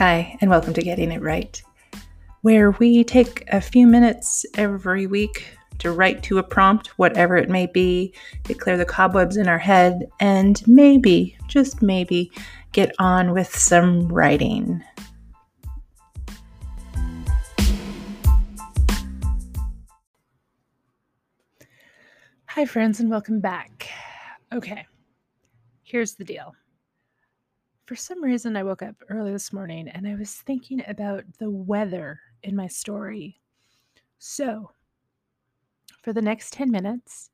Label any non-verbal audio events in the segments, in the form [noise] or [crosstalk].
Hi, and welcome to Getting It Right, where we take a few minutes every week to write to a prompt, whatever it may be, to clear the cobwebs in our head, and maybe, just maybe, get on with some writing. Hi, friends, and welcome back. Okay, here's the deal for some reason, I woke up early this morning and I was thinking about the weather in my story. So, for the next 10 minutes,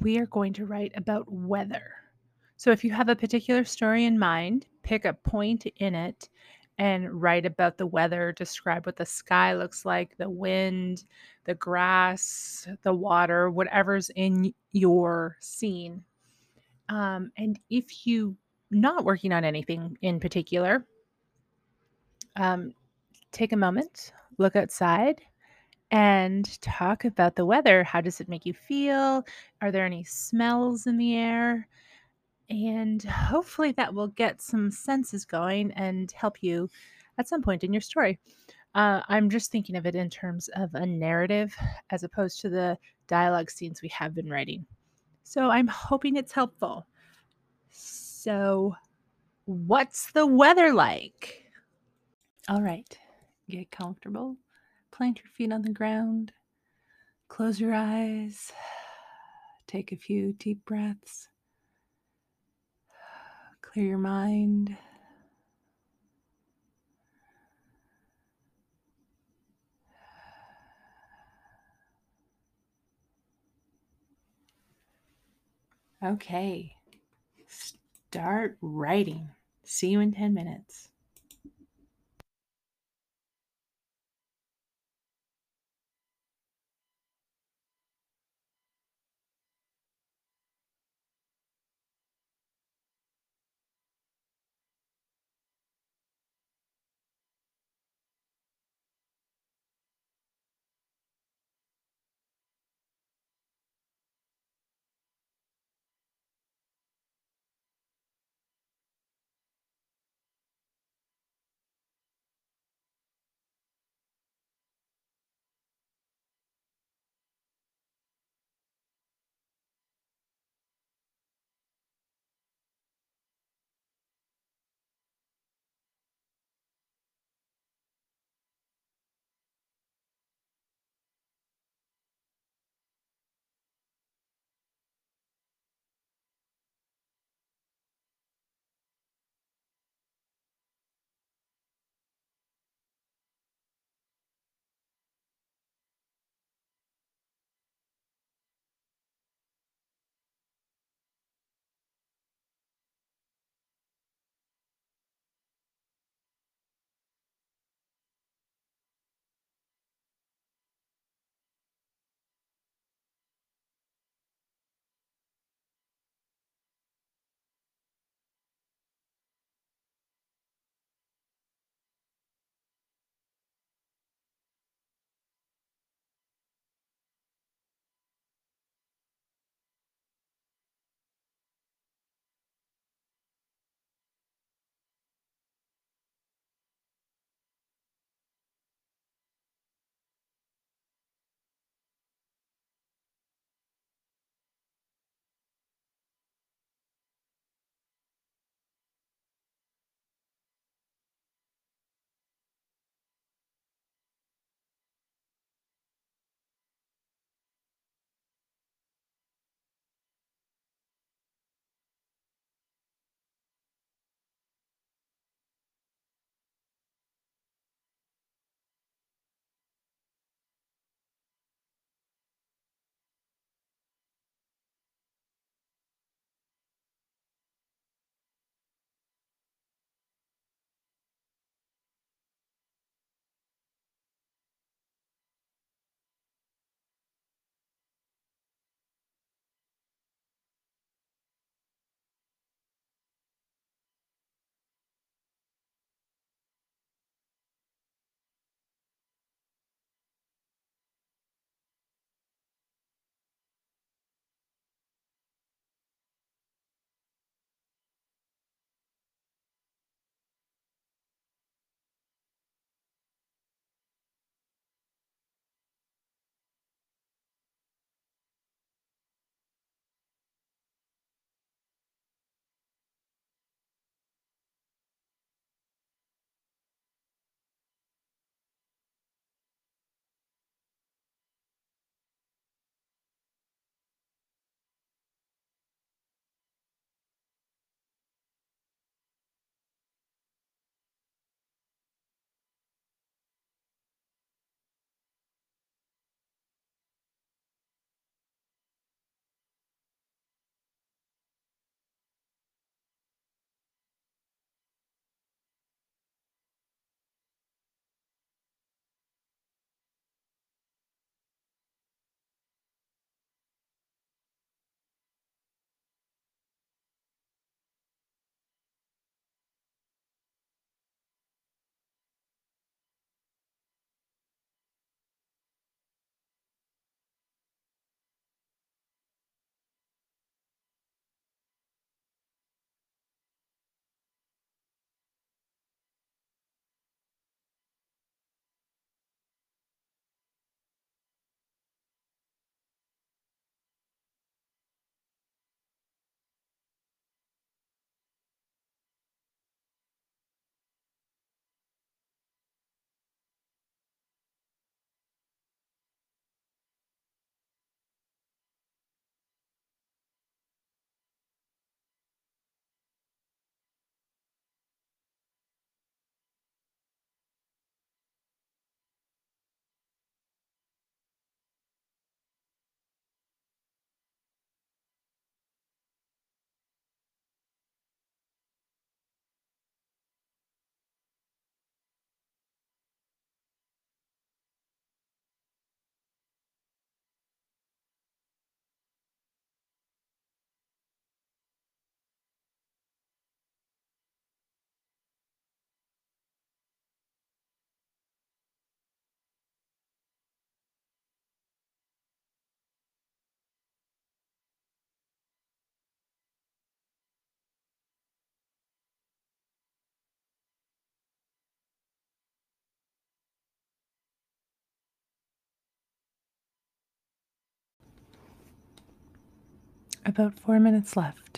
we are going to write about weather. So, if you have a particular story in mind, pick a point in it and write about the weather, describe what the sky looks like, the wind, the grass, the water, whatever's in your scene. Um, and if you not working on anything in particular, um, take a moment, look outside, and talk about the weather. How does it make you feel? Are there any smells in the air? And hopefully that will get some senses going and help you at some point in your story. Uh, I'm just thinking of it in terms of a narrative as opposed to the dialogue scenes we have been writing. So I'm hoping it's helpful. So, what's the weather like? All right, get comfortable, plant your feet on the ground, close your eyes, [sighs] take a few deep breaths, [sighs] clear your mind. [sighs] Okay, start writing. See you in 10 minutes. About four minutes left.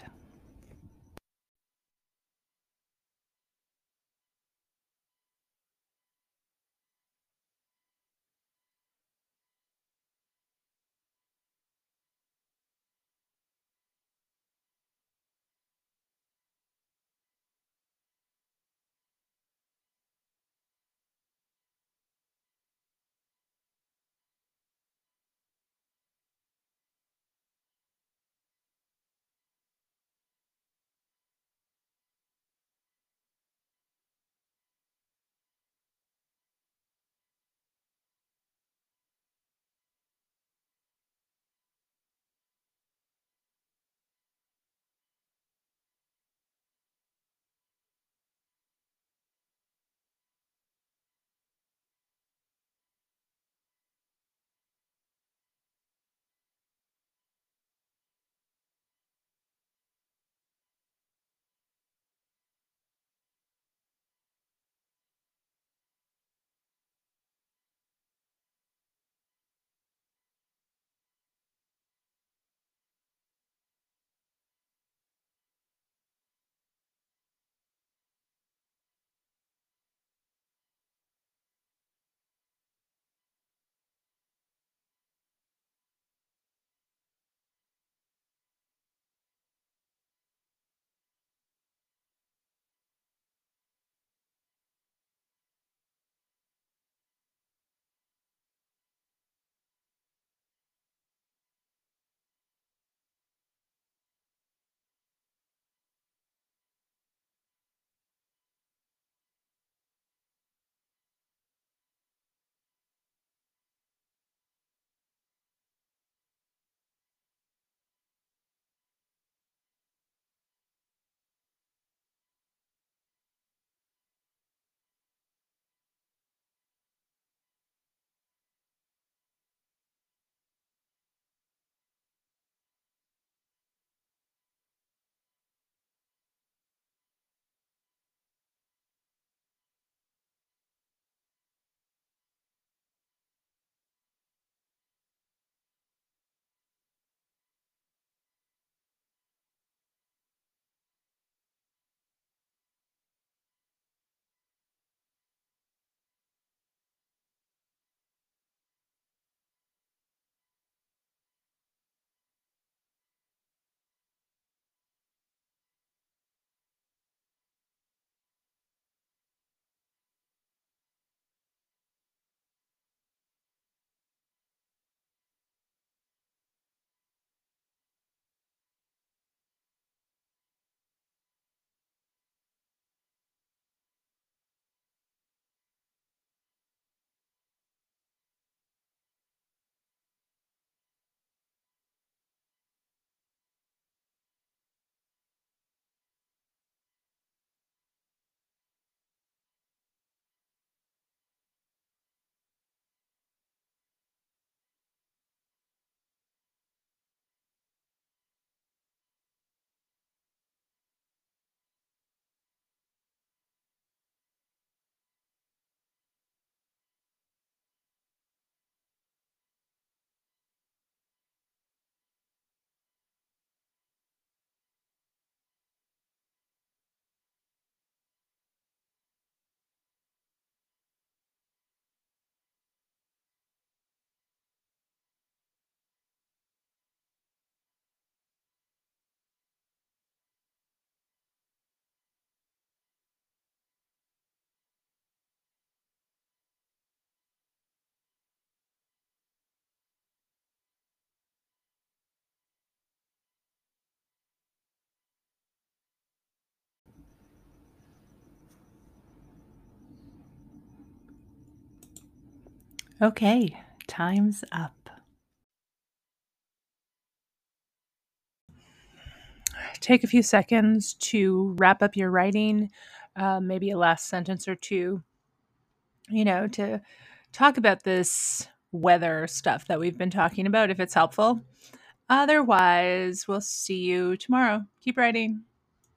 Okay, time's up. Take a few seconds to wrap up your writing, uh, maybe a last sentence or two, you know, to talk about this weather stuff that we've been talking about if it's helpful. Otherwise, we'll see you tomorrow. Keep writing.